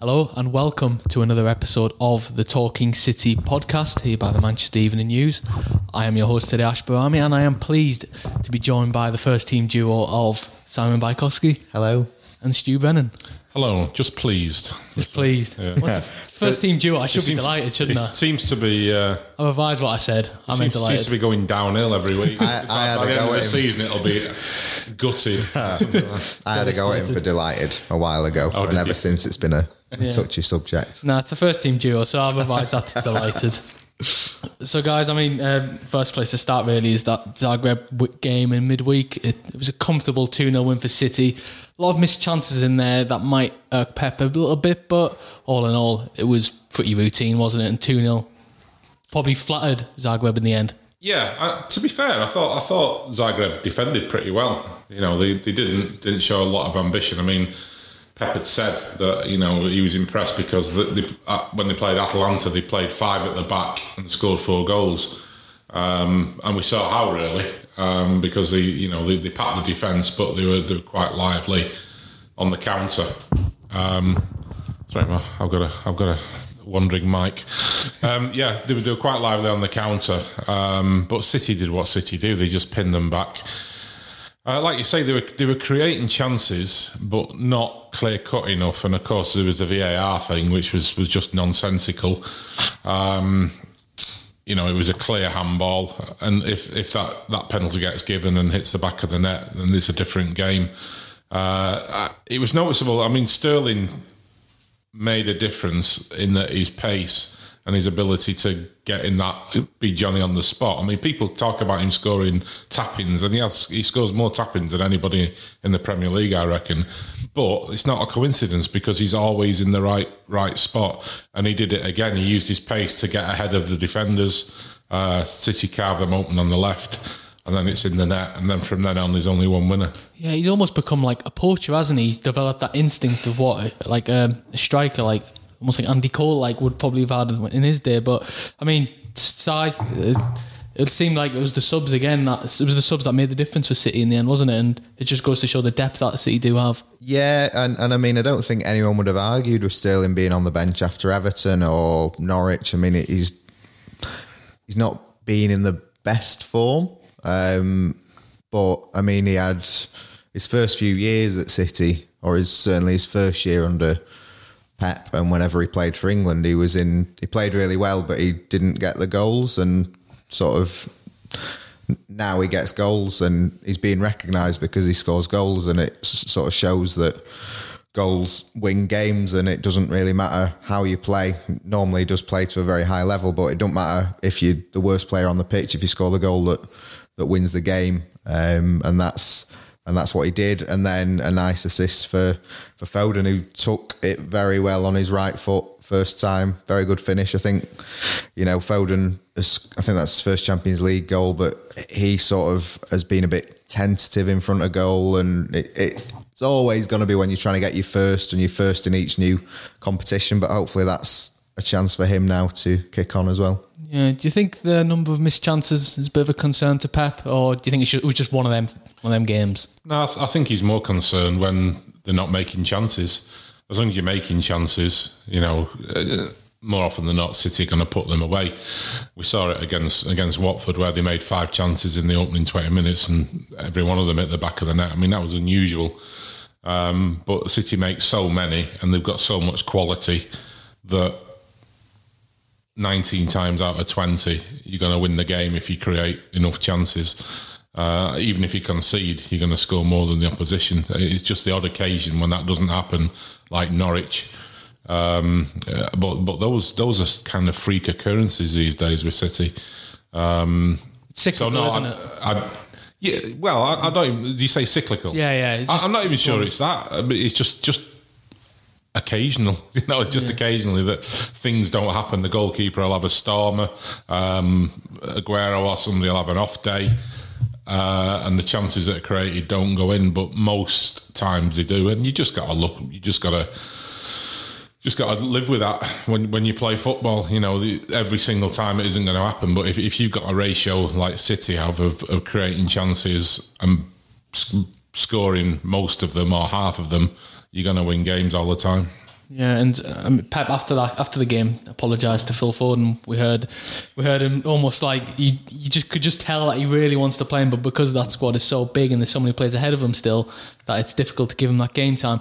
Hello and welcome to another episode of the Talking City podcast here by the Manchester Evening News. I am your host today, Ash Bahrami, and I am pleased to be joined by the first team duo of Simon Bajkowski Hello. and Stu Brennan. Hello, just pleased. Just pleased. What's the first team duo? I should be Seems- delighted, shouldn't it I? seems to be. Uh, I've advised what I said. I meant seems, seems to be going downhill every week. I- I had By a the end go of the season, it'll be gutted. I had to go at him for delighted a while ago, Oh, and ever you? since it's been a, a Yeah. touchy subject. No, it's the first team duo, so I've advised that to delighted. So, guys, I mean, um, first place to start really is that Zagreb game in midweek. It, it was a comfortable 2 0 win for City. A lot of missed chances in there that might irk Pep a little bit, but all in all, it was pretty routine, wasn't it? And 2 0 probably flattered Zagreb in the end. Yeah, uh, to be fair, I thought I thought Zagreb defended pretty well. You know, they, they didn't didn't show a lot of ambition. I mean, Pep had said that you know he was impressed because uh, when they played Atalanta, they played five at the back and scored four goals, um, and we saw how really um, because they you know they, they packed the defence, but they were they were quite lively on the counter. Um, sorry, I've got a I've got a wandering mic. Um, yeah, they were, they were quite lively on the counter, um, but City did what City do. They just pinned them back. Uh, like you say, they were they were creating chances, but not clear cut enough. And of course, there was the VAR thing, which was was just nonsensical. Um, you know, it was a clear handball, and if if that that penalty gets given and hits the back of the net, then it's a different game. Uh, it was noticeable. I mean, Sterling made a difference in that his pace and his ability to get in that be Johnny on the spot. I mean, people talk about him scoring tap-ins, and he has he scores more tap-ins than anybody in the Premier League, I reckon. But it's not a coincidence because he's always in the right right spot, and he did it again. He used his pace to get ahead of the defenders. Uh, City carve them open on the left, and then it's in the net, and then from then on, there's only one winner. Yeah, he's almost become like a poacher, hasn't he? He's developed that instinct of what, like um, a striker, like almost like Andy Cole, like would probably have had in- his day. But I mean, Si, it, it seemed like it was the subs again. That it was the subs that made the difference for City in the end, wasn't it? And it just goes to show the depth that City do have. Yeah, and, and I mean, I don't think anyone would have argued with Sterling being on the bench after Everton or Norwich. I mean, he's he's not been in the best form, um, but I mean, he had his first few years at City, or his certainly his first year under Pep, and whenever he played for England, he was in. He played really well, but he didn't get the goals, and sort of now he gets goals and he's being recognised because he scores goals and it sort of shows that goals win games and it doesn't really matter how you play. Normally does play to a very high level, but it don't matter if you're the worst player on the pitch if you score the goal that that wins the game. Um, and that's and that's what he did. And then a nice assist for for Foden who took it very well on his right foot first time. Very good finish. I think you know Foden. I think that's his first Champions League goal, but he sort of has been a bit tentative in front of goal, and it, it, it's always going to be when you're trying to get your first and you're first in each new competition. But hopefully that's a chance for him now to kick on as well. Yeah. Do you think the number of missed chances is a bit of a concern to Pep, or do you think it, was just one of them one of them games? No, I, th- I think he's more concerned when they're not making chances. As long as you're making chances, you know, uh, more often than not, City are going to put them away. We saw it against against Watford where they made five chances in the opening 20 minutes and every one of them at the back of the net. I mean, that was unusual. Um, but City make so many and they've got so much quality that 19 times out of 20, you're going to win the game if you create enough chances. Uh, even if you concede, you're going to score more than the opposition. It's just the odd occasion when that doesn't happen, like Norwich. Um, uh, but but those those are kind of freak occurrences these days with City. Um, cyclical, so no, isn't I, it? I, yeah. Well, I, I don't. Even, do you say cyclical? Yeah, yeah, just- I, am not even sure it's that. It's just just occasional. You know, it's just occasionally that things don't happen. The goalkeeper will have a stormer. Um, Aguero or somebody will have an off day. Uh, and the chances that are created don't go in, but most times they do. And you just got to look. You just got to just got to live with that when when you play football. You know, the, every single time it isn't going to happen. But if if you've got a ratio like City have of, of creating chances and s- scoring most of them or half of them, you're going to win games all the time. Yeah, and um, Pep after that, after the game, apologised to Phil Foden. We heard, we heard him almost like you, you just could just tell that he really wants to play him, but because that squad is so big and there's so many players ahead of him still, that it's difficult to give him that game time.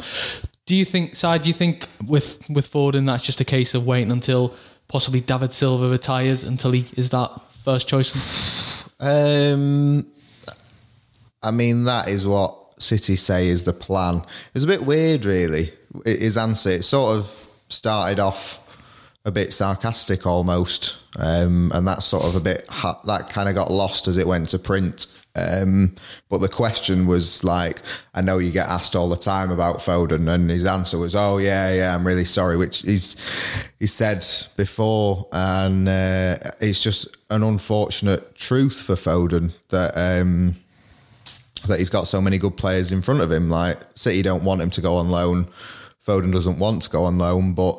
Do you think, side? Do you think with with Foden that's just a case of waiting until possibly David Silva retires until he is that first choice? Um, I mean, that is what City say is the plan. It was a bit weird, really. His answer it sort of started off a bit sarcastic almost, um, and that sort of a bit that kind of got lost as it went to print. Um, but the question was like, I know you get asked all the time about Foden, and his answer was, "Oh yeah, yeah, I'm really sorry," which he's he said before, and uh, it's just an unfortunate truth for Foden that. Um, that he's got so many good players in front of him. Like City don't want him to go on loan. Foden doesn't want to go on loan, but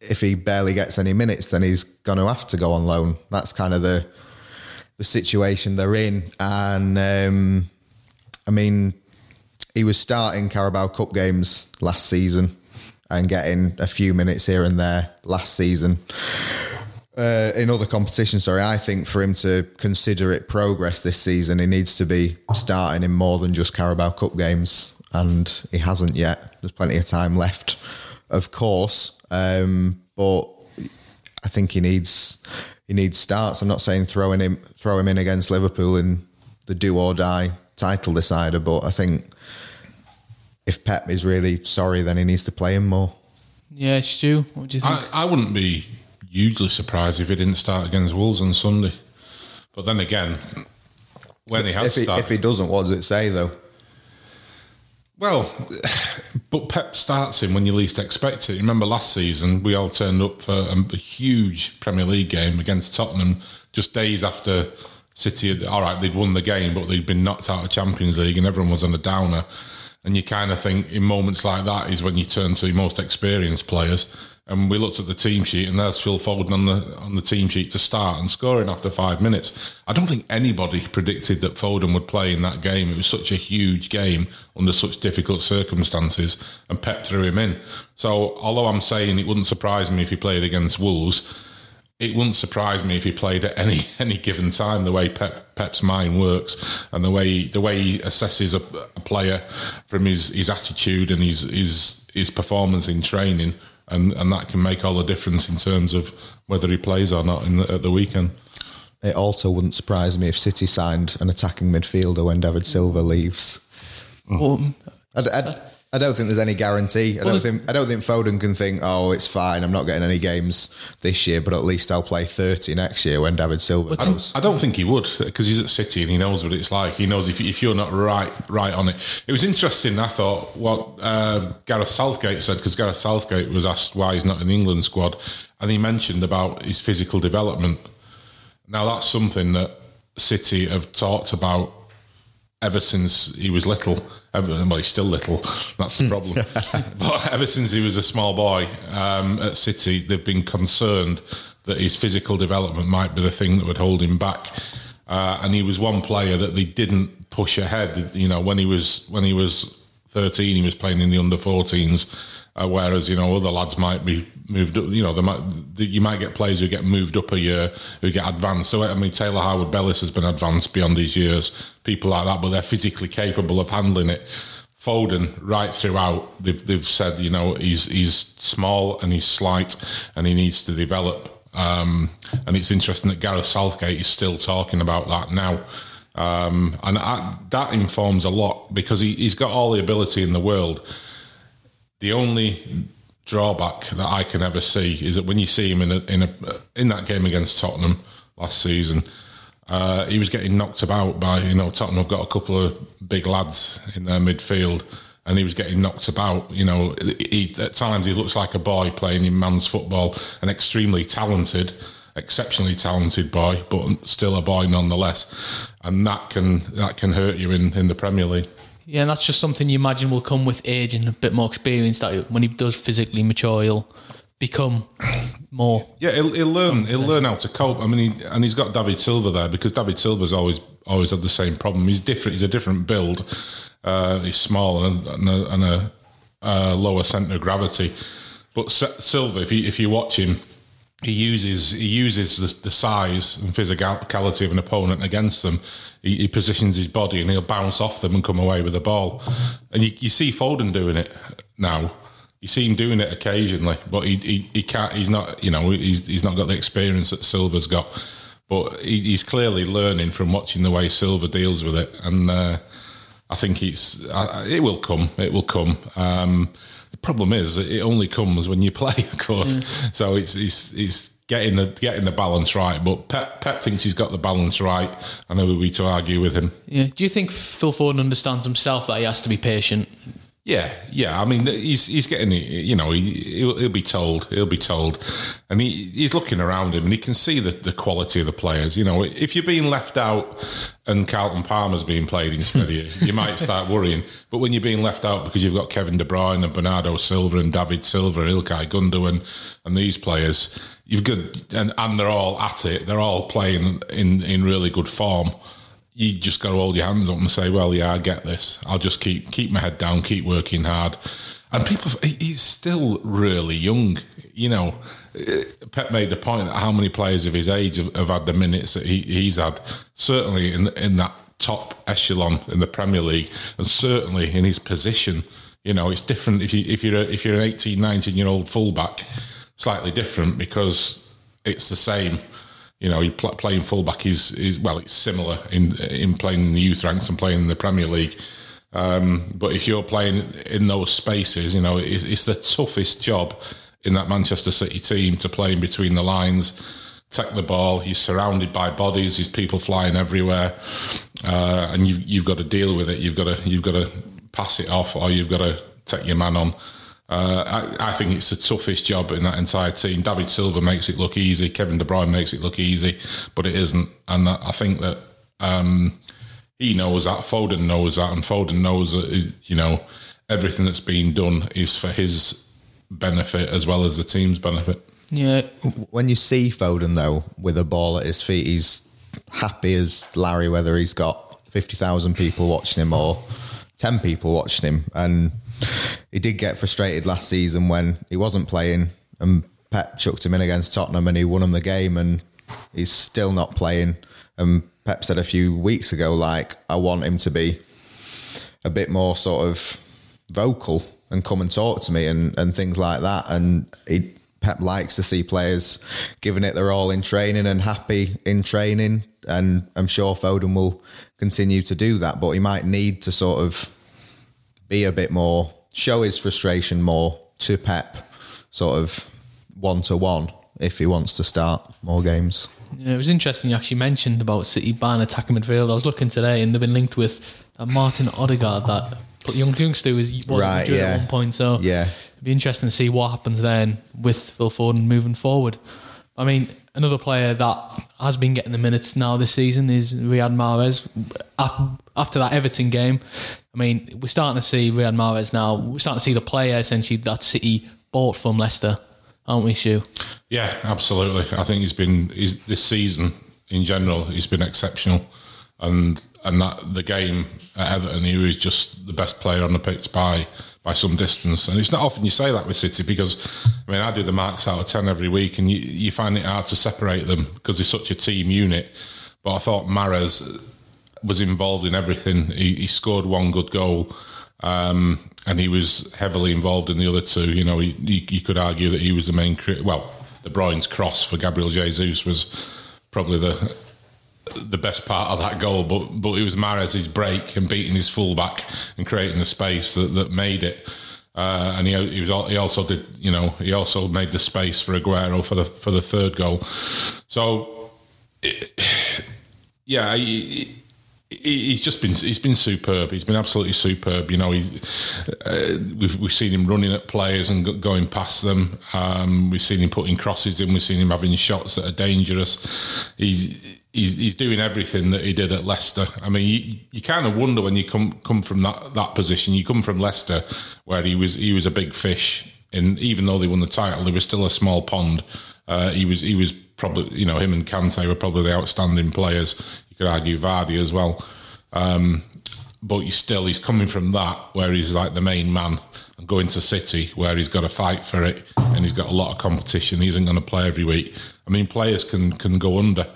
if he barely gets any minutes, then he's going to have to go on loan. That's kind of the the situation they're in. And um, I mean, he was starting Carabao Cup games last season and getting a few minutes here and there last season uh, in other competitions, sorry, I think for him to consider it progress this season, he needs to be starting in more than just Carabao Cup games, and he hasn't yet. There's plenty of time left, of course, um, but I think he needs he needs starts. I'm not saying throwing him throw him in against Liverpool in the do or die title decider, but I think if Pep is really sorry, then he needs to play him more. Yeah, Stu, what do you think? I, I wouldn't be hugely surprised if he didn't start against Wolves on Sunday. But then again, when he has if he, started, if he doesn't, what does it say though? Well, but Pep starts him when you least expect it. Remember last season, we all turned up for a, huge Premier League game against Tottenham just days after City. Had, all right, they'd won the game, but they'd been knocked out of Champions League, and everyone was on a downer. And you kind of think in moments like that is when you turn to your most experienced players and we looked at the team sheet, and there's Phil Foden on the on the team sheet to start and scoring after five minutes. I don't think anybody predicted that Foden would play in that game. It was such a huge game under such difficult circumstances, and Pep threw him in. So, although I'm saying it wouldn't surprise me if he played against Wolves, it wouldn't surprise me if he played at any any given time. The way Pep, Pep's mind works and the way the way he assesses a, a player from his, his attitude and his his his performance in training and and that can make all the difference in terms of whether he plays or not the, at the weekend. It also wouldn't surprise me if City signed an attacking midfielder when David Silva leaves. Well, I, I, I don't think there's any guarantee. I well, don't think I don't think Foden can think, oh, it's fine. I'm not getting any games this year, but at least I'll play 30 next year when David Silva goes. I don't think he would because he's at City and he knows what it's like. He knows if, if you're not right right on it. It was interesting. I thought what uh, Gareth Southgate said because Gareth Southgate was asked why he's not in the England squad, and he mentioned about his physical development. Now that's something that City have talked about ever since he was little. Well, he's still little. That's the problem. but ever since he was a small boy um, at City, they've been concerned that his physical development might be the thing that would hold him back. Uh, and he was one player that they didn't push ahead. You know, when he was when he was thirteen, he was playing in the under 14s. Uh, whereas you know other lads might be moved up. You know, might you might get players who get moved up a year who get advanced. So I mean, Taylor Harwood-Bellis has been advanced beyond his years. People like that, but they're physically capable of handling it. Foden, right throughout, they've, they've said you know he's he's small and he's slight and he needs to develop. Um, and it's interesting that Gareth Southgate is still talking about that now. Um, and I, that informs a lot because he, he's got all the ability in the world the only drawback that I can ever see is that when you see him in a, in a in that game against Tottenham last season, uh, he was getting knocked about by you know Tottenham have got a couple of big lads in their midfield, and he was getting knocked about. You know, he, at times he looks like a boy playing in man's football, an extremely talented, exceptionally talented boy, but still a boy nonetheless, and that can that can hurt you in in the Premier League. Yeah, and that's just something you imagine will come with age and a bit more experience. That when he does physically mature, he'll become more. Yeah, he'll, he'll learn. He'll learn how to cope. I mean, he, and he's got David Silva there because David Silva's always always had the same problem. He's different. He's a different build. Uh, he's small and, and a, and a, a lower centre of gravity. But Silva, if you if you watch him, he uses he uses the, the size and physicality of an opponent against them. He, he, positions his body and he'll bounce off them and come away with the ball. And you, you see Foden doing it now. You see him doing it occasionally, but he, he, he can't. He's not. You know, he's he's not got the experience that Silva's got. But he, he's clearly learning from watching the way Silva deals with it, and uh, I think it's it will come. It will come. Um, the problem is it only comes when you play, of course. Mm. So it's it's it's getting the getting the balance right. But Pep Pep thinks he's got the balance right. I know we to argue with him. Yeah. Do you think Phil Foden understands himself that he has to be patient? Yeah, yeah. I mean, he's he's getting you know he he'll, he'll, be told he'll be told, and he he's looking around him and he can see the, the quality of the players. You know, if you're being left out and Carlton Palmer's being played instead of you, you might start worrying. But when you're being left out because you've got Kevin De Bruyne and Bernardo Silva and David Silva, and Ilkay Gundogan, and these players, you've got and and they're all at it. They're all playing in in really good form you just got to hold your hands up and say, "Well, yeah, I get this. I'll just keep keep my head down, keep working hard." And people, he's still really young. You know, uh, Pep made the point that how many players of his age have, have had the minutes that he, he's had. Certainly in in that top echelon in the Premier League, and certainly in his position. You know, it's different if you if you're a, if you're an 18, 19 year old fullback, slightly different because it's the same you know, pl- playing fullback is is well, it's similar in in playing in the youth ranks and playing in the Premier League. Um, but if you're playing in those spaces, you know, it's, it's, the toughest job in that Manchester City team to play in between the lines, take the ball. You're surrounded by bodies. There's people flying everywhere, uh, and you, you've got to deal with it. You've got to you've got to pass it off, or you've got to take your man on. Uh, I, I, think it's the toughest job in that entire team. David Silva makes it look easy. Kevin De Bruyne makes it look easy, but it isn't. And I think that um, he knows that. Foden knows that, and Foden knows that you know everything that's being done is for his benefit as well as the team's benefit. Yeah. When you see Foden though with a ball at his feet, he's happy as Larry, whether he's got fifty thousand people watching him or ten people watching him, and he did get frustrated last season when he wasn't playing and Pep chucked him in against Tottenham and he won him the game and he's still not playing. And Pep said a few weeks ago, like, I want him to be a bit more sort of vocal and come and talk to me and, and things like that. And he, Pep likes to see players giving it their all in training and happy in training. And I'm sure Foden will continue to do that, but he might need to sort of be a bit more, show his frustration more to Pep, sort of one to one, if he wants to start more games. Yeah, it was interesting you actually mentioned about City ban attacking midfield. I was looking today and they've been linked with uh, Martin Odegaard, that but young youngster was right, yeah. at one point. So yeah. it'd be interesting to see what happens then with Phil Foden moving forward. I mean, another player that has been getting the minutes now this season is Riyad Mahrez. After that Everton game, I mean, we're starting to see Riyad Mahrez now. We're starting to see the player essentially that City bought from Leicester, aren't we, Stu? Yeah, absolutely. I think he's been he's, this season in general. He's been exceptional, and and that the game at Everton, he was just the best player on the pitch by by some distance. And it's not often you say that with City because I mean I do the marks out of ten every week, and you, you find it hard to separate them because they're such a team unit. But I thought Mahrez was involved in everything. He, he scored one good goal. Um, and he was heavily involved in the other two. You know, you could argue that he was the main. Well, De Bruyne's cross for Gabriel Jesus was probably the the best part of that goal, but but it was Mahrez's break and beating his fullback and creating the space that, that made it. Uh, and he, he was he also did you know he also made the space for Aguero for the for the third goal. So it, yeah, he's just been he's been superb. He's been absolutely superb. You know, he's uh, we've we've seen him running at players and going past them. Um, we've seen him putting crosses in. We've seen him having shots that are dangerous. He's he's he's doing everything that he did at Leicester. I mean, you, you kind of wonder when you come come from that that position. You come from Leicester, where he was he was a big fish, and even though they won the title, they were still a small pond. Uh, he was he was probably you know him and Kante were probably the outstanding players. You could argue Vardy as well. Um, but he's still he's coming from that where he's like the main man and going to City where he's got to fight for it and he's got a lot of competition. He isn't going to play every week. I mean, players can can go under,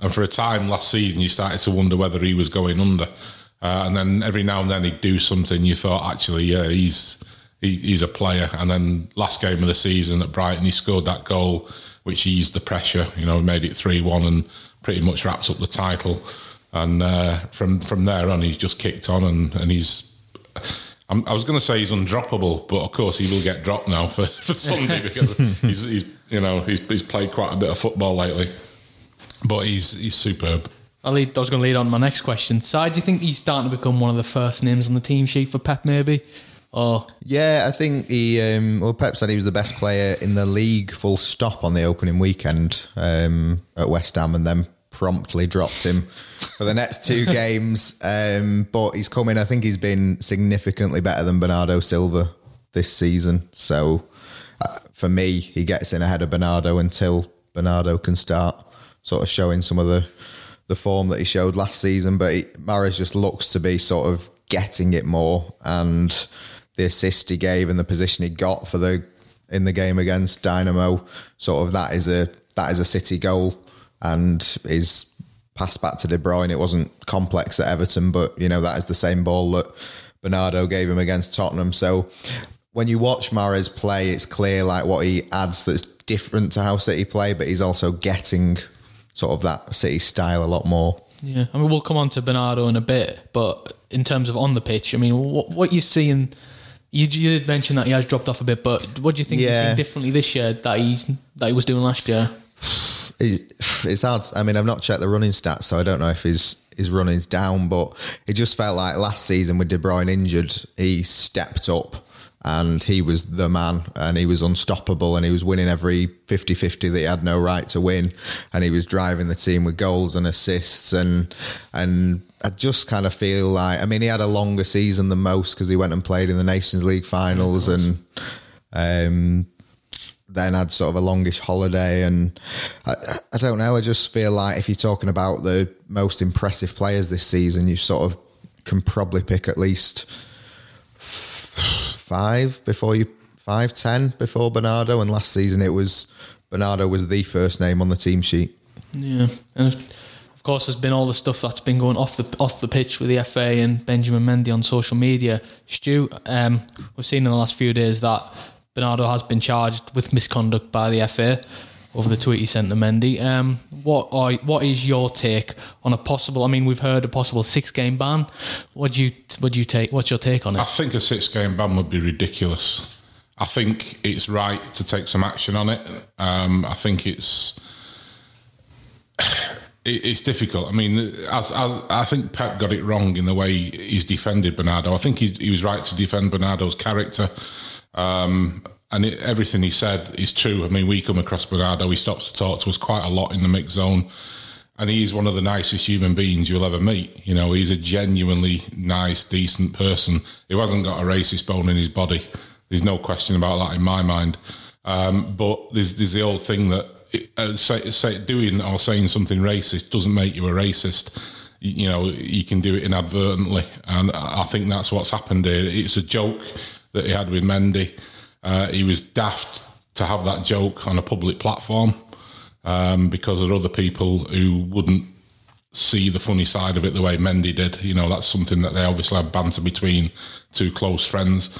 and for a time last season, you started to wonder whether he was going under. Uh, and then every now and then he'd do something. You thought, actually, yeah, he's he, he's a player. And then last game of the season at Brighton, he scored that goal, which eased the pressure. You know, made it three one and pretty much wraps up the title. And uh, from from there on, he's just kicked on, and and he's. I'm, i was going to say he's undroppable, but of course he will get dropped now for, for Sunday because he's, he's you know he's, he's played quite a bit of football lately. But he's he's superb. I, lead, I was going to lead on my next question. So, do you think he's starting to become one of the first names on the team sheet for Pep, maybe? Or Yeah, I think he. Um, well, Pep said he was the best player in the league, full stop, on the opening weekend um, at West Ham, and then promptly dropped him for the next two games. Um, but he's coming. I think he's been significantly better than Bernardo Silva this season. So uh, for me, he gets in ahead of Bernardo until Bernardo can start sort of showing some of the the form that he showed last season. But he, Mahrez just looks to be sort of getting it more, and the assist he gave and the position he got for the in the game against Dinamo, sort of that is a that is a City goal, and his pass back to De Bruyne. It wasn't complex at Everton, but you know that is the same ball that Bernardo gave him against Tottenham. So when you watch Mahrez play, it's clear like what he adds that's different to how City play, but he's also getting sort of that City style a lot more. yeah, I mean, we'll come on to Bernardo in a bit, but in terms of on the pitch, I mean, what what you seeing? You, you did mention that he has dropped off a bit, but what do you think he's Yeah. seeing differently this year that he's that he was doing last year? It's it's hard. I mean, I've not checked the running stats, so I don't know if his his running's down. But it just felt like last season with De Bruyne injured, he stepped up and he was the man and he was unstoppable and he was winning every 50-50 that he had no right to win and he was driving the team with goals and assists and and I just kind of feel like I mean he had a longer season than most because he went and played in the Nations League finals and um then had sort of a longish holiday and I, I don't know. I just feel like if you're talking about the most impressive players this season you sort of can probably pick at least f- five before you five ten before Bernardo. And last season it was Bernardo was the first name on the team sheet. Yeah, and of of course, there's been all the stuff that's been going off the off the pitch with the FA and Benjamin Mendy on social media. Stu, um, we've seen in the last few days that Bernardo has been charged with misconduct by the FA over the tweet he sent to Mendy. Um, what are what is your take on a possible? I mean, we've heard a possible six game ban. What do you what do you take? What's your take on it? I think a six game ban would be ridiculous. I think it's right to take some action on it. Um, I think it's it, it's difficult. I mean, as, as I think Pep got it wrong in the way he's defended Bernardo. I think he, he was right to defend Bernardo's character. Um, and it, everything he said is true. I mean, we come across Bernardo, he stops to talk to us quite a lot in the mix zone. And he's one of the nicest human beings you'll ever meet. You know, he's a genuinely nice, decent person who hasn't got a racist bone in his body. There's no question about that in my mind. Um, but there's there's the old thing that uh, say, say, doing or saying something racist doesn't make you a racist. You, know, you can do it inadvertently, and I I think that's what's happened here. It's a joke that he had with Mendy. Uh, he was daft to have that joke on a public platform um, because there are other people who wouldn't see the funny side of it the way Mendy did. You know, that's something that they obviously have banter between two close friends.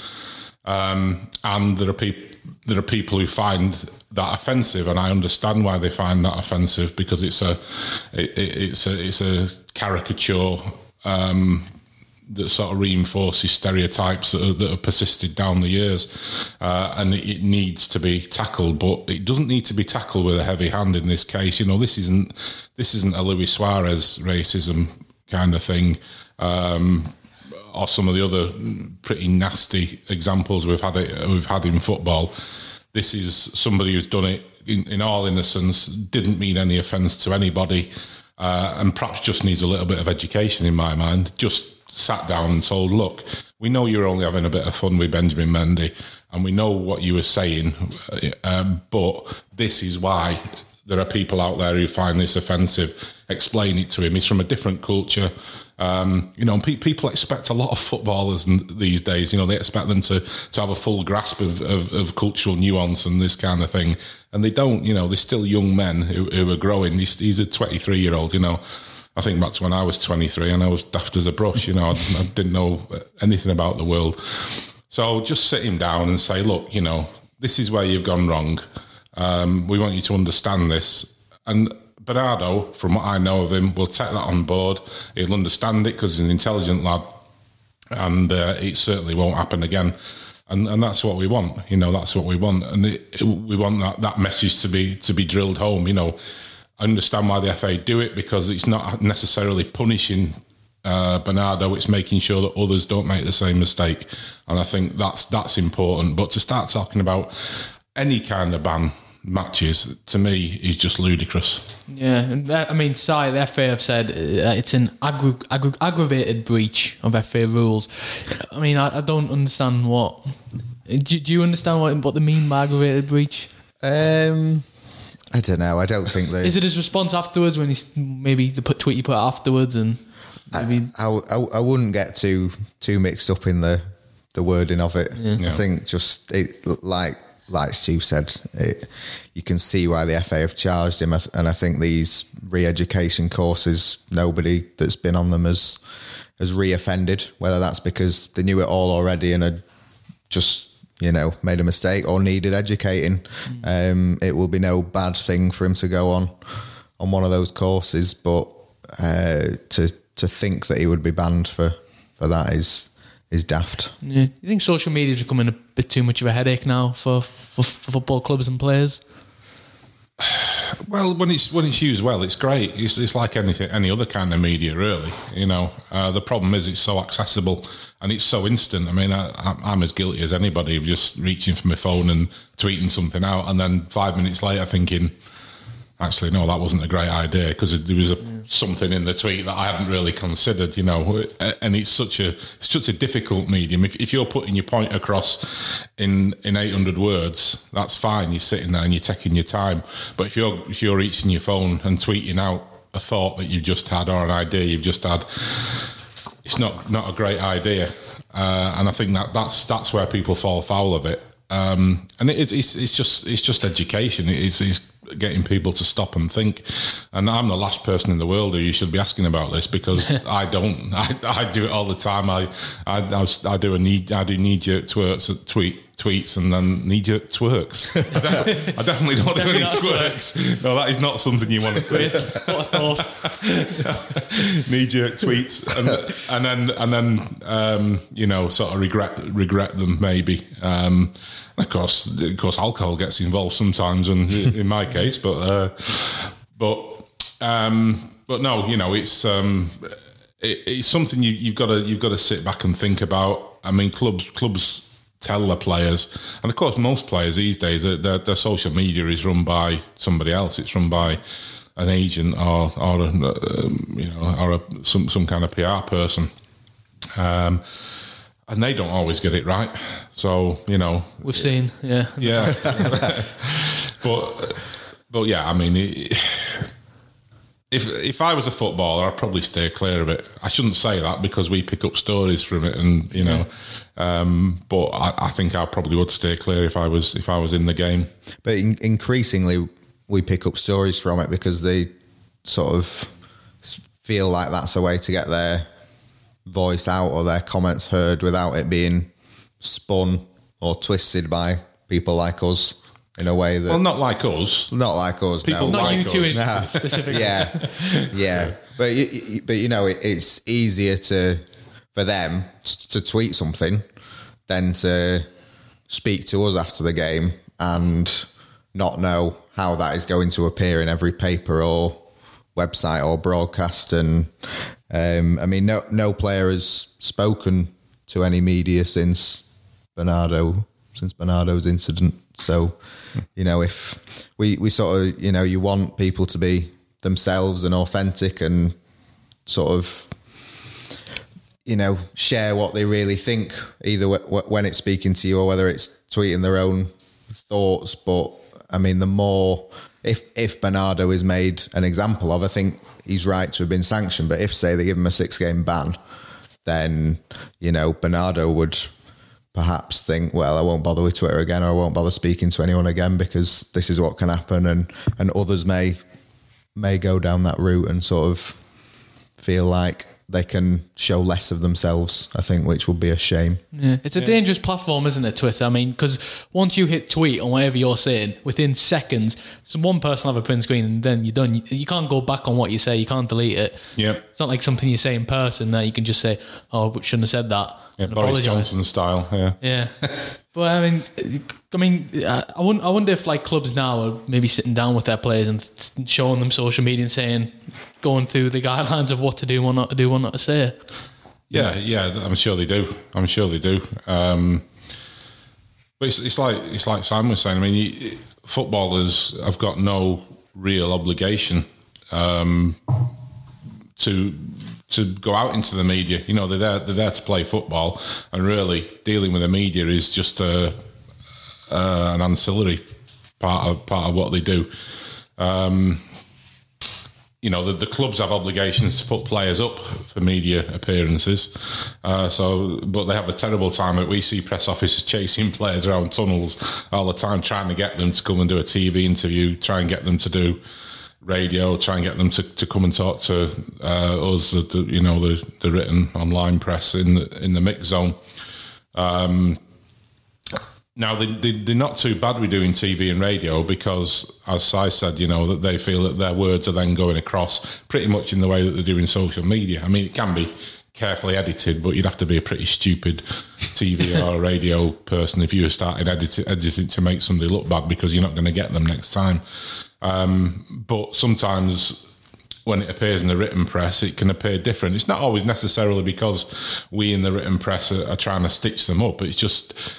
Um, and there are people there are people who find that offensive, and I understand why they find that offensive because it's a it, it, it's a it's a caricature um, that sort of reinforces stereotypes that, are, that have persisted down the years, uh, and it, it needs to be tackled. But it doesn't need to be tackled with a heavy hand in this case. You know, this isn't this isn't a Luis Suarez racism kind of thing. Um, or some of the other pretty nasty examples we've had it, we've had in football. This is somebody who's done it in, in all innocence, didn't mean any offence to anybody, uh, and perhaps just needs a little bit of education in my mind. Just sat down and told, look, we know you're only having a bit of fun with Benjamin Mendy, and we know what you were saying, um, but this is why there are people out there who find this offensive. Explain it to him. He's from a different culture. Um, you know, pe- people expect a lot of footballers these days. You know, they expect them to to have a full grasp of, of, of cultural nuance and this kind of thing, and they don't. You know, they're still young men who, who are growing. He's, he's a 23 year old. You know, I think to when I was 23 and I was daft as a brush. You know, I, I didn't know anything about the world. So just sit him down and say, look, you know, this is where you've gone wrong. Um, we want you to understand this. And Bernardo, from what I know of him, will take that on board. He'll understand it because he's an intelligent lad, and uh, it certainly won't happen again. And, and that's what we want, you know. That's what we want, and it, it- we want that, that message to be to be drilled home. You know, I understand why the FA do it because it's not necessarily punishing uh, Bernardo; it's making sure that others don't make the same mistake. And I think that's that's important. But to start talking about any kind of ban matches to me is just ludicrous. Yeah, and that, I mean, sorry, the FA have said uh, it's an aggra- aggra- aggravated breach of FA rules. I mean, I, I don't understand what. Do, do you understand what what they mean by aggravated breach? Um, I don't know. I don't think they. Is it his response afterwards when he's maybe the put tweet you put afterwards and maybe I, I, I wouldn't get too too mixed up in the the wording of it. I Yeah. think just it, like like Stu said, it, you can see why the FA have charged him, and I think these re-education courses, nobody that's been on them has has re-offended. Whether that's because they knew it all already and had just you know made a mistake or needed educating, um, it will be no bad thing for him to go on on one of those courses. But uh, to to think that he would be banned for for that is is daft. yeah. you think social media is becoming a bit too much of a headache now for, for, for football clubs and players? Well, when it's when it's used well, it's great. It's, it's like anything, any other kind of media, really. You know, uh, the problem is it's so accessible and it's so instant. I mean, I, I'm- I'm as guilty as anybody of just reaching for my phone and tweeting something out, and then five minutes later thinking, actually, no, that wasn't a great idea because there was a, something in the tweet that I hadn't really considered. You know, and it's such a it's such a difficult medium. If, if you're putting your point across in in 800 words, that's fine. You're sitting there and you're taking your time. But if you're if you're reaching your phone and tweeting out a thought that you've just had or an idea you've just had, it's not not a great idea. Uh, and I think that that's that's where people fall foul of it. Um, and it is, it's, it's just it's just education. It's, it's getting people to stop and think. And I'm the last person in the world who you should be asking about this because I don't. I, I do it all the time. I I, I, I do a need I do knee jerk twerks tweet tweets and then knee jerk twerks. I, definitely, I definitely don't do any Definitely twerks. No, that is not something you want to do what a thought. knee jerk tweets and, and then and then um, you know sort of regret regret them maybe. Um, of course, of course, alcohol gets involved sometimes, and in my case, but uh, but um, but no, you know, it's um, it, it's something you, you've got to you've got to sit back and think about. I mean, clubs clubs tell the players, and of course, most players these days, their, their, their social media is run by somebody else. It's run by an agent or or a, um, you know or a, some some kind of PR person. Um, and they don't always get it right. So you know, We've seen, yeah. yeah. but but yeah, I mean, it, if if I was a footballer, I'd probably stay clear of it. I shouldn't say that because we pick up stories from it, and you know. Um, but I, I think I probably would stay clear if I was if I was in the game. But in, increasingly, we pick up stories from it because they sort of feel like that's a way to get their voice out or their comments heard without it being spun or twisted by people like us in a way that Well, not like us. not like us. People no. Not like you two Nah. specifically. yeah, yeah. But you, you- but you know, it, it's easier to for them to tweet something than to speak to us after the game and not know how that is going to appear in every paper or website or broadcast. And um, I mean, no no player has spoken to any media since Bernardo since Bernardo's incident. So, you know, if we we sort of you know you want people to be themselves and authentic and sort of you know share what they really think either w- w- when it's speaking to you or whether it's tweeting their own thoughts but I mean, the more if if Bernardo is made an example of, I think he's right to have been sanctioned. But if say they give him a six game ban, then you know Bernardo would perhaps think, well, I won't bother with Twitter again, or I won't bother speaking to anyone again because this is what can happen, and and others may may go down that route and sort of feel like they can show less of themselves. I think, which would be a shame. Yeah, it's a dangerous platform, isn't it, Twitter? I mean, because once you hit tweet on whatever you're saying, within seconds, some one person will have a print screen, and then you're done. You, you can't go back on what you say. You can't delete it. Yeah. it's not like something you say in person that you can just say, "Oh, but shouldn't have said that." Yeah, Boris apologise. Johnson style. Yeah. Yeah, but I mean, I mean, I wonder, I wonder if like clubs now are maybe sitting down with their players and showing them social media and saying, going through the guidelines of what to do, what not to do, what not to say. Yeah, yeah, I'm sure they do. I'm sure they do. Um, but it's, it's like it's like Simon was saying. I mean, you, footballers have got no real obligation um, to to go out into the media. You know, they're there, they're there to play football, and really dealing with the media is just a, uh, an ancillary part of part of what they do. Um, you know, the, the clubs have obligations to put players up for media appearances. Uh, so, but they have a terrible time. We see press officers chasing players around tunnels all the time, trying to get them to come and do a TV interview, try and get them to do radio, try and get them to, to come and talk to uh, us, the, the, you know, the, the written online press in the, in the mix zone. Um, now they, they, they're not too bad with doing TV and radio because, as Si said, you know that they feel that their words are then going across pretty much in the way that they're doing social media. I mean, it can be carefully edited, but you'd have to be a pretty stupid TV or radio person if you were starting editing, editing to make somebody look bad because you're not going to get them next time. Um, but sometimes when it appears in the written press, it can appear different. It's not always necessarily because we in the written press are, are trying to stitch them up. It's just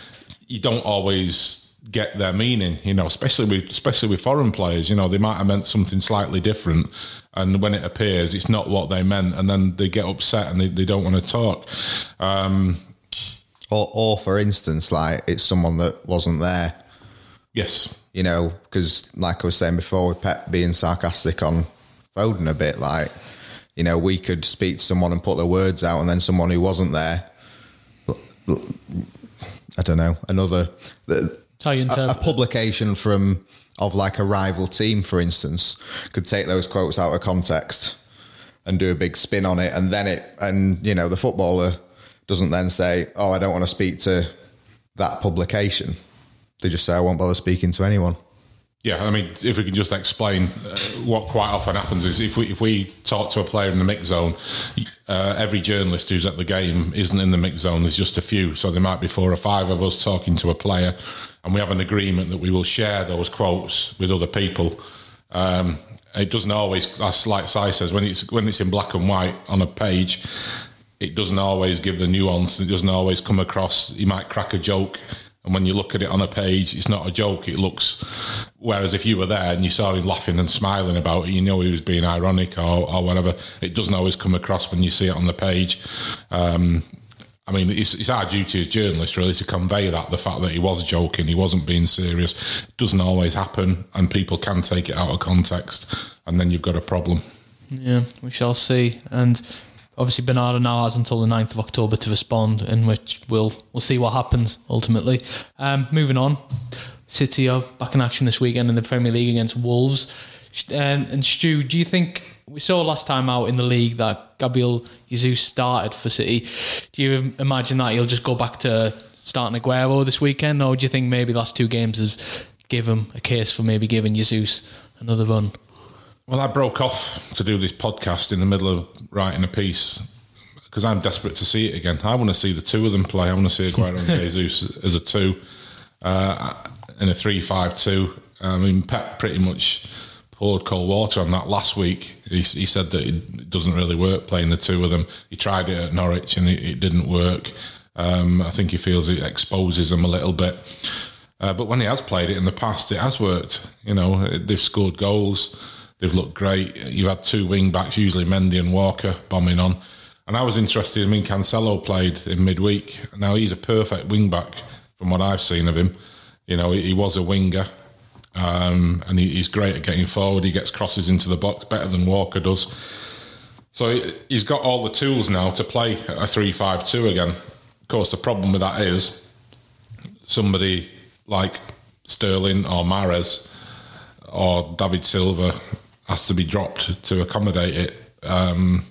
you don't always get their meaning, you know, especially with especially with foreign players. You know, they might have meant something slightly different, and when it appears, it's not what they meant, and then they get upset and they, they don't want to talk. Um, Or, or for instance, like it's someone that wasn't there. yes, you know, because like I was saying before, with Pep being sarcastic on Foden a bit, like, you know, we could speak to someone and put their words out, and then someone who wasn't there, I don't know, another a, a publication from of like a rival team, for instance, could take those quotes out of context and do a big spin on it, and then it, and you know, the footballer doesn't then say, "Oh, I don't want to speak to that publication." They just say, "I won't bother speaking to anyone." Yeah, I mean, if we can just explain uh, what quite often happens is if we if we talk to a player in the mix zone, uh, every journalist who's at the game isn't in the mix zone. There's just a few, so there might be four or five of us talking to a player, and we have an agreement that we will share those quotes with other people. Um, it doesn't always, as like Si says, when it's when it's in black and white on a page, it doesn't always give the nuance. It doesn't always come across. You might crack a joke, and when you look at it on a page, it's not a joke. It looks. Whereas if you were there and you saw him laughing and smiling about it, you know he was being ironic or, or whatever. It doesn't always come across when you see it on the page. Um, I mean, it's, it's our duty as journalists really to convey that the fact that he was joking, he wasn't being serious, doesn't always happen, and people can take it out of context, and then you've got a problem. Yeah, we shall see. And obviously, Bernardo now has until the 9th of October to respond, in which we'll we'll see what happens ultimately. Um, moving on, City are back in action this weekend in the Premier League against Wolves. And, and Stu, do you think we saw last time out in the league that Gabriel Jesus started for City? Do you imagine that he'll just go back to starting Aguero this weekend, or do you think maybe last two games have given him a case for maybe giving Jesus another run? Well, I broke off to do this podcast in the middle of writing a piece because I'm desperate to see it again. I want to see the two of them play. I want to see Aguero and Jesus as a two uh, in a three-five-two. I mean, Pep pretty much poured cold water on that last week. He, he said that it doesn't really work playing the two of them. He tried it at Norwich and it, it didn't work. Um, I think he feels it exposes them a little bit. Uh, but when he has played it in the past, it has worked. You know, they've scored goals. They've looked great. You've had two wing backs, usually Mendy and Walker, bombing on. And I was interested. I mean, Cancelo played in midweek. Now he's a perfect wing back from what I've seen of him. You know, he, was a winger. um, and he, he's great at getting forward. He gets crosses into the box better than Walker does. So he- he's got all the tools now to play a three-five-two again. Of course, the problem with that is somebody like Sterling or Mahrez or David Silva has to be dropped to accommodate it. Um,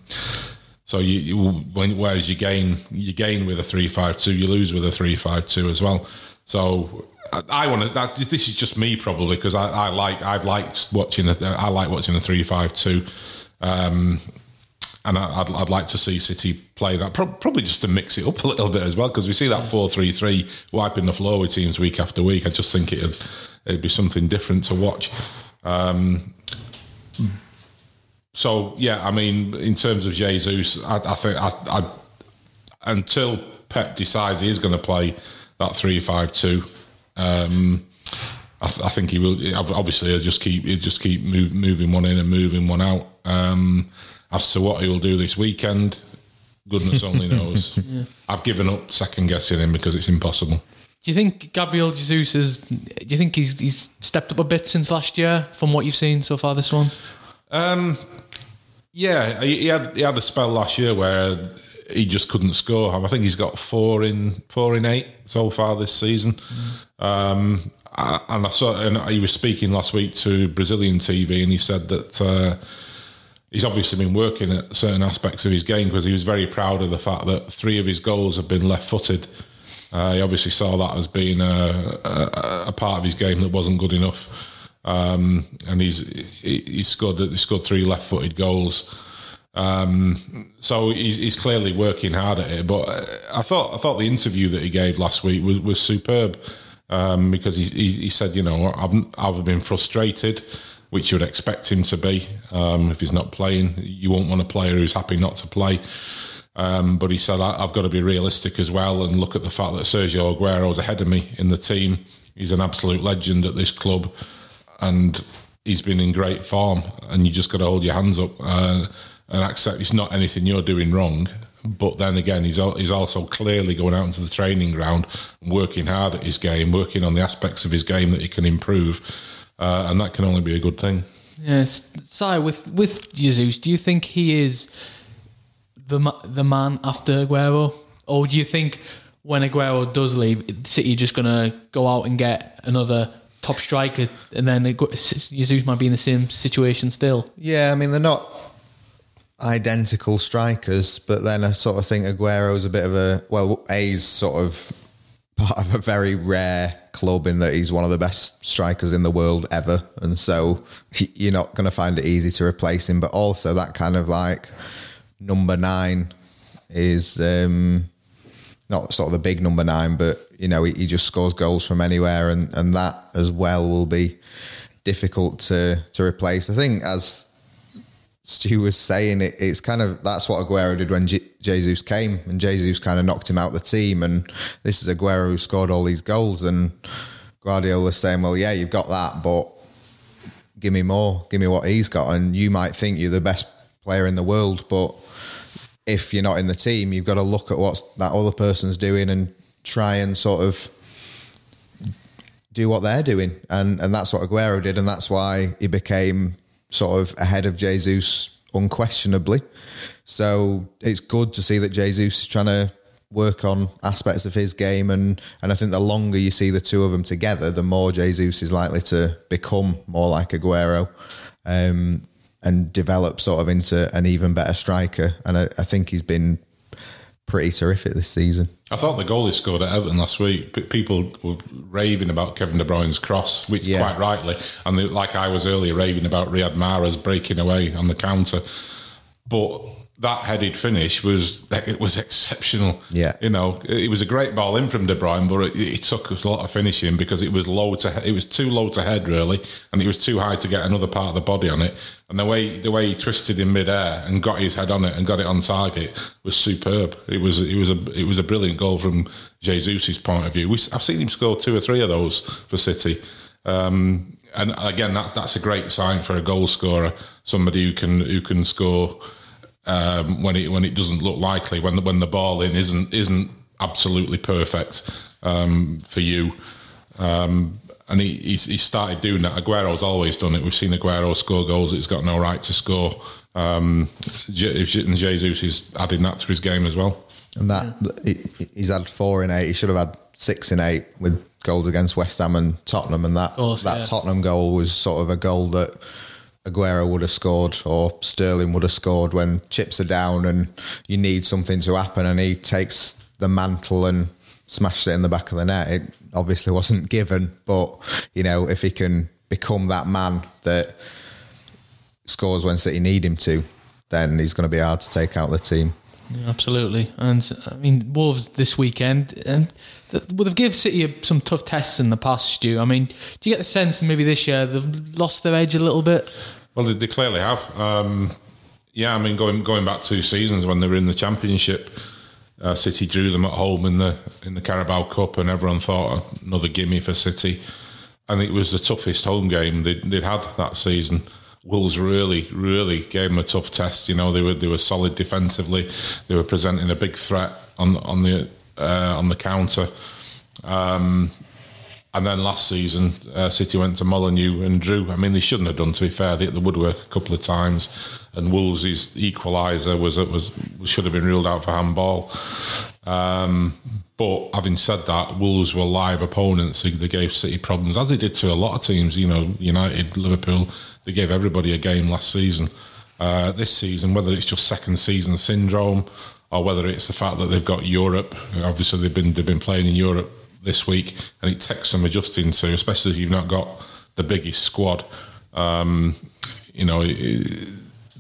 so you, you when, whereas you gain you gain with a three five two, you lose with a three five two as well. So I, I want to. This is just me probably because I, I like I've liked watching a, I like watching a three five two. Um, and I- I'd, I'd like to see City play that, Pro- probably just to mix it up a little bit as well, because we see that 4 3 3 wiping the floor with teams week after week. I just think it'd, it'd be something different to watch. Um, so, yeah, I mean, in terms of Jesus, I, I think I, I, until Pep decides he is going to play that 3 5 2, um, I, th- I think he will. Obviously, he'll just keep he'll just keep move, moving one in and moving one out. Um, as to what he'll do this weekend, goodness only knows. I've given up second guessing him because it's impossible. Do you think Gabriel Jesus is? Do you think he's he's stepped up a bit since last year from what you've seen so far this one? Um, yeah, he, had he had a spell last year where he just couldn't score. I think he's got four in four in eight so far this season. Um, and I saw, and he was speaking last week to Brazilian TV, and he said that uh, he's obviously been working at certain aspects of his game because he was very proud of the fact that three of his goals have been left-footed. Uh, he obviously saw that as being a, a, a part of his game that wasn't good enough. Um, and he's he, he scored he scored three left-footed goals. Um, so he's, he's clearly working hard at it. But I thought I thought the interview that he gave last week was, was superb um, because he, he, he said, you know, I've I've been frustrated, which you would expect him to be um, if he's not playing. You won't want a player who's happy not to play. Um, but he said, I've got to be realistic as well and look at the fact that Sergio Aguero's ahead of me in the team. He's an absolute legend at this club and he's been in great form. And you just got to hold your hands up uh, and accept it's not anything you're doing wrong. But then again, he's, he's also clearly going out into the training ground and working hard at his game, working on the aspects of his game that he can improve. Uh, and that can only be a good thing. Yes, Si, with with Jesus, do you think he is the the man after Aguero, or do you think when Aguero does leave, City just gonna go out and get another top striker, and then Agu- Jesus might be in the same situation still? Yeah, I mean they're not identical strikers, but then I sort of think Aguero's a bit of a well, A's sort of part of a very rare club in that he's one of the best strikers in the world ever, and so you're not going to find it easy to replace him. But also that kind of like number nine is um, not sort of the big number nine, but you know he, he just scores goals from anywhere, and and that as well will be difficult to to replace. I think as Stu was saying it, it's kind of that's what Aguero did when J- Jesus came, and Jesus kind of knocked him out the team. And this is Aguero who scored all these goals, and Guardiola's saying, "Well, yeah, you've got that, but give me more, give me what he's got." And you might think you're the best player in the world, but if you're not in the team, you've got to look at what that other person's doing and try and sort of do what they're doing, and and that's what Aguero did, and that's why he became sort of ahead of Jesus unquestionably. So it's good to see that Jesus is trying to work on aspects of his game, and and I think the longer you see the two of them together, the more Jesus is likely to become more like Aguero. Um, and develop sort of into an even better striker, and I, I think he's been pretty terrific this season. I thought the goal he scored at Everton last week, people were raving about Kevin De Bruyne's cross, which Yeah. quite rightly, and they, like I was earlier raving about Riyad Mahrez breaking away on the counter. But that headed finish was it was exceptional. Yeah. you know, it was a great ball in from De Bruyne, but it, it took us a lot of finishing because it was low to it was too low to head really, and it was too high to get another part of the body on it. And the way the way he twisted in midair and got his head on it and got it on target was superb. It was it was a it was a brilliant goal from Jesus's point of view. We, I've seen him score two or three of those for City. Um, and again, that's that's a great sign for a goal scorer, somebody who can who can score um, when it when it doesn't look likely, when the, when the ball in isn't isn't absolutely perfect um, for you. Um, and he he's, he started doing that. Aguero's always done it. We've seen Aguero score goals that he's got no right to score. Um, and Jesus is adding that to his game as well. And that he, he's had four in eight. He should have had six in eight with goals against West Ham and Tottenham. And that course, that yeah. Tottenham goal was sort of a goal that Aguero would have scored or Sterling would have scored when chips are down and you need something to happen. And he takes the mantle and smashed it in the back of the net. It obviously wasn't given, but you know if he can become that man that scores when City need him to, then he's going to be hard to take out the team. Yeah, absolutely. And I mean, Wolves this weekend, and th- well, they've given City some tough tests in the past, Stu. I mean, do you get the sense that maybe this year they've lost their edge a little bit? Well, they, they clearly have. Um, yeah, I mean, going going back two seasons when they were in the Championship, uh, City drew them at home in the in the Carabao Cup, and everyone thought another gimme for City. And it was the toughest home game they'd, they'd had that season. Wolves really, really gave them a tough test. You know, they were they were solid defensively. They were presenting a big threat on on the uh, on the counter. Um, and then last season, uh, City went to Molineux and drew. I mean, they shouldn't have done. To be fair, they hit the woodwork a couple of times, and Wolves' equaliser was was should have been ruled out for handball. Um, but having said that, Wolves were live opponents. They, they gave City problems, as they did to a lot of teams. You know, United, Liverpool. They gave everybody a game last season. Uh, this season, whether it's just second season syndrome or whether it's the fact that they've got Europe. Obviously, they've been they've been playing in Europe this week, and it takes some adjusting to, especially if you've not got the biggest squad. Um, you know, it,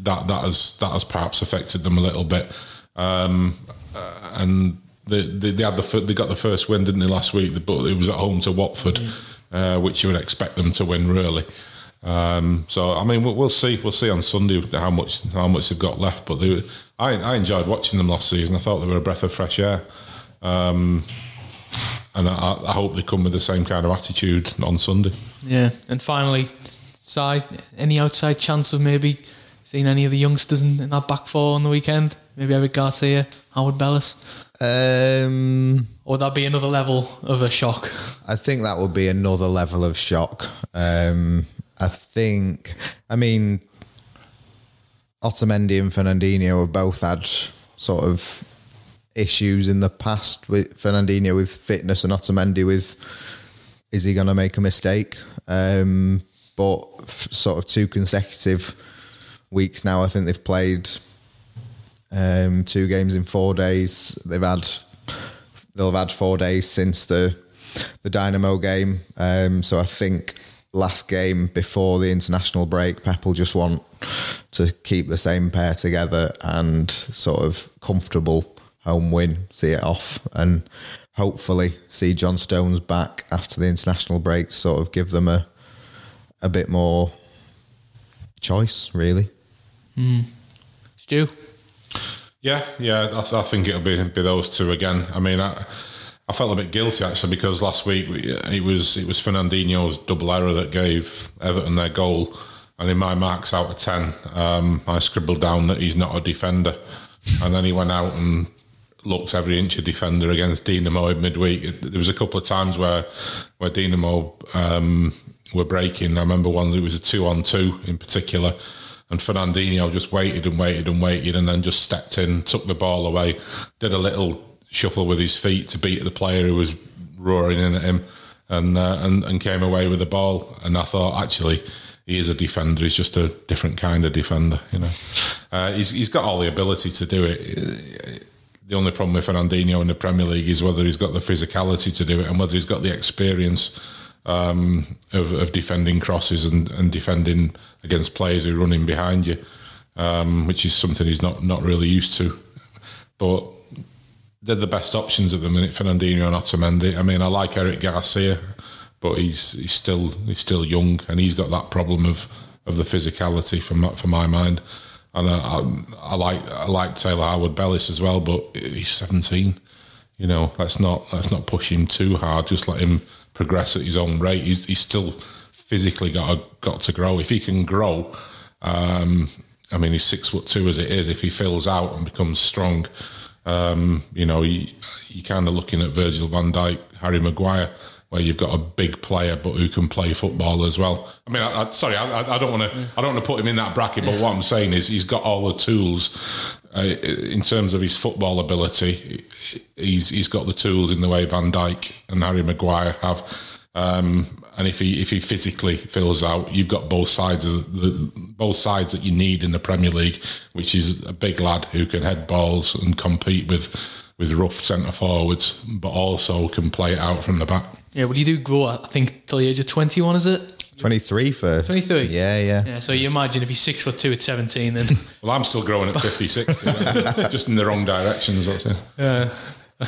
that that has that has perhaps affected them a little bit. Um, uh, and they, they, they had the they got the first win, didn't they, last week? But it was at home to Watford, uh, which you would expect them to win, really. Um, so I mean, we'll, we'll see. We'll see on Sunday how much how much they've got left. But they, I, I enjoyed watching them last season. I thought they were a breath of fresh air. Um, and I, I hope they come with the same kind of attitude on Sunday. Yeah. And finally, side any outside chance of maybe seeing any of the youngsters in, in that back four on the weekend? Maybe Eric Garcia, Harwood-Bellis, Um, or would that be another level of a shock? I think that would be another level of shock. Um, I think, I mean, Otamendi and Fernandinho have both had sort of issues in the past with Fernandinho with fitness and Otamendi with is he going to make a mistake? Um, but sort of two consecutive weeks now, I think they've played um, two games in four days. They've had they'll have had four days since the the Dinamo game. Um, so I think last game before the international break, Pep will just want to keep the same pair together and sort of comfortable home win, see it off, and hopefully see John Stones back after the international break. Sort of give them a a bit more choice, really. Stu? Yeah, yeah, I, I think it'll be, be those two again. I mean, I, I felt a bit guilty actually because last week we- it was it was Fernandinho's double error that gave Everton their goal, and in my marks out of ten, um, I scribbled down that he's not a defender, and then he went out and looked every inch a defender against Dinamo in midweek. There was a couple of times where where Dinamo um, were breaking. I remember one that was a two on two in particular. And Fernandinho just waited and waited and waited and then just stepped in, took the ball away, did a little shuffle with his feet to beat the player who was roaring in at him and, uh, and, and came away with the ball. And I thought, actually, he is a defender. He's just a different kind of defender, you know. Uh, he's, he's got all the ability to do it. The only problem with Fernandinho in the Premier League is whether he's got the physicality to do it and whether he's got the experience um, of, of defending crosses and, and defending against players who run in behind you, um, which is something he's not, not really used to. But they're the best options at the minute, Fernandinho and Otamendi. I mean, I like Eric Garcia, but he's he's still he's still young and he's got that problem of, of the physicality for my, for my mind. And I, I, I like I like Taylor Harwood-Bellis as well, but he's seventeen. You know, let's not let's not push him too hard. Just let him progress at his own rate. He's he's still physically got to, got to grow. If he can grow, um, I mean, he's six foot two as it is. If he fills out and becomes strong, um, you know, you, you're kind of looking at Virgil van Dijk, Harry Maguire. Where you've got a big player but who can play football as well. I mean, I, I, sorry, I, I don't want to I don't want to put him in that bracket, but what I'm saying is he's got all the tools uh, in terms of his football ability. He's he's got the tools in the way Van Dijk and Harry Maguire have. Um, and if he if he physically fills out, you've got both sides of the both sides that you need in the Premier League, which is a big lad who can head balls and compete with with rough centre forwards, but also can play it out from the back. Yeah, well, you do grow, I think, till the age of 21, is it? 23 for 23? Yeah, yeah. Yeah, so you imagine if he's six foot two at 17, then. Well, I'm still growing at 50, 60, just in the wrong directions. That's it. Yeah.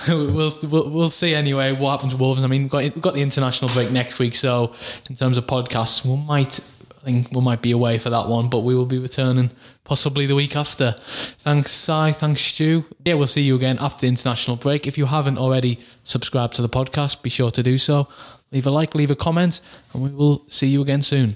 we'll, we'll we'll see anyway what happens to Wolves. I mean, we've got, we've got the international break next week, so in terms of podcasts, we might I think we might be away for that one, but we will be returning possibly the week after. Thanks, Si. Thanks, Stu. Yeah, we'll see you again after the international break. If you haven't already subscribed to the podcast, be sure to do so. Leave a like, leave a comment, and we will see you again soon.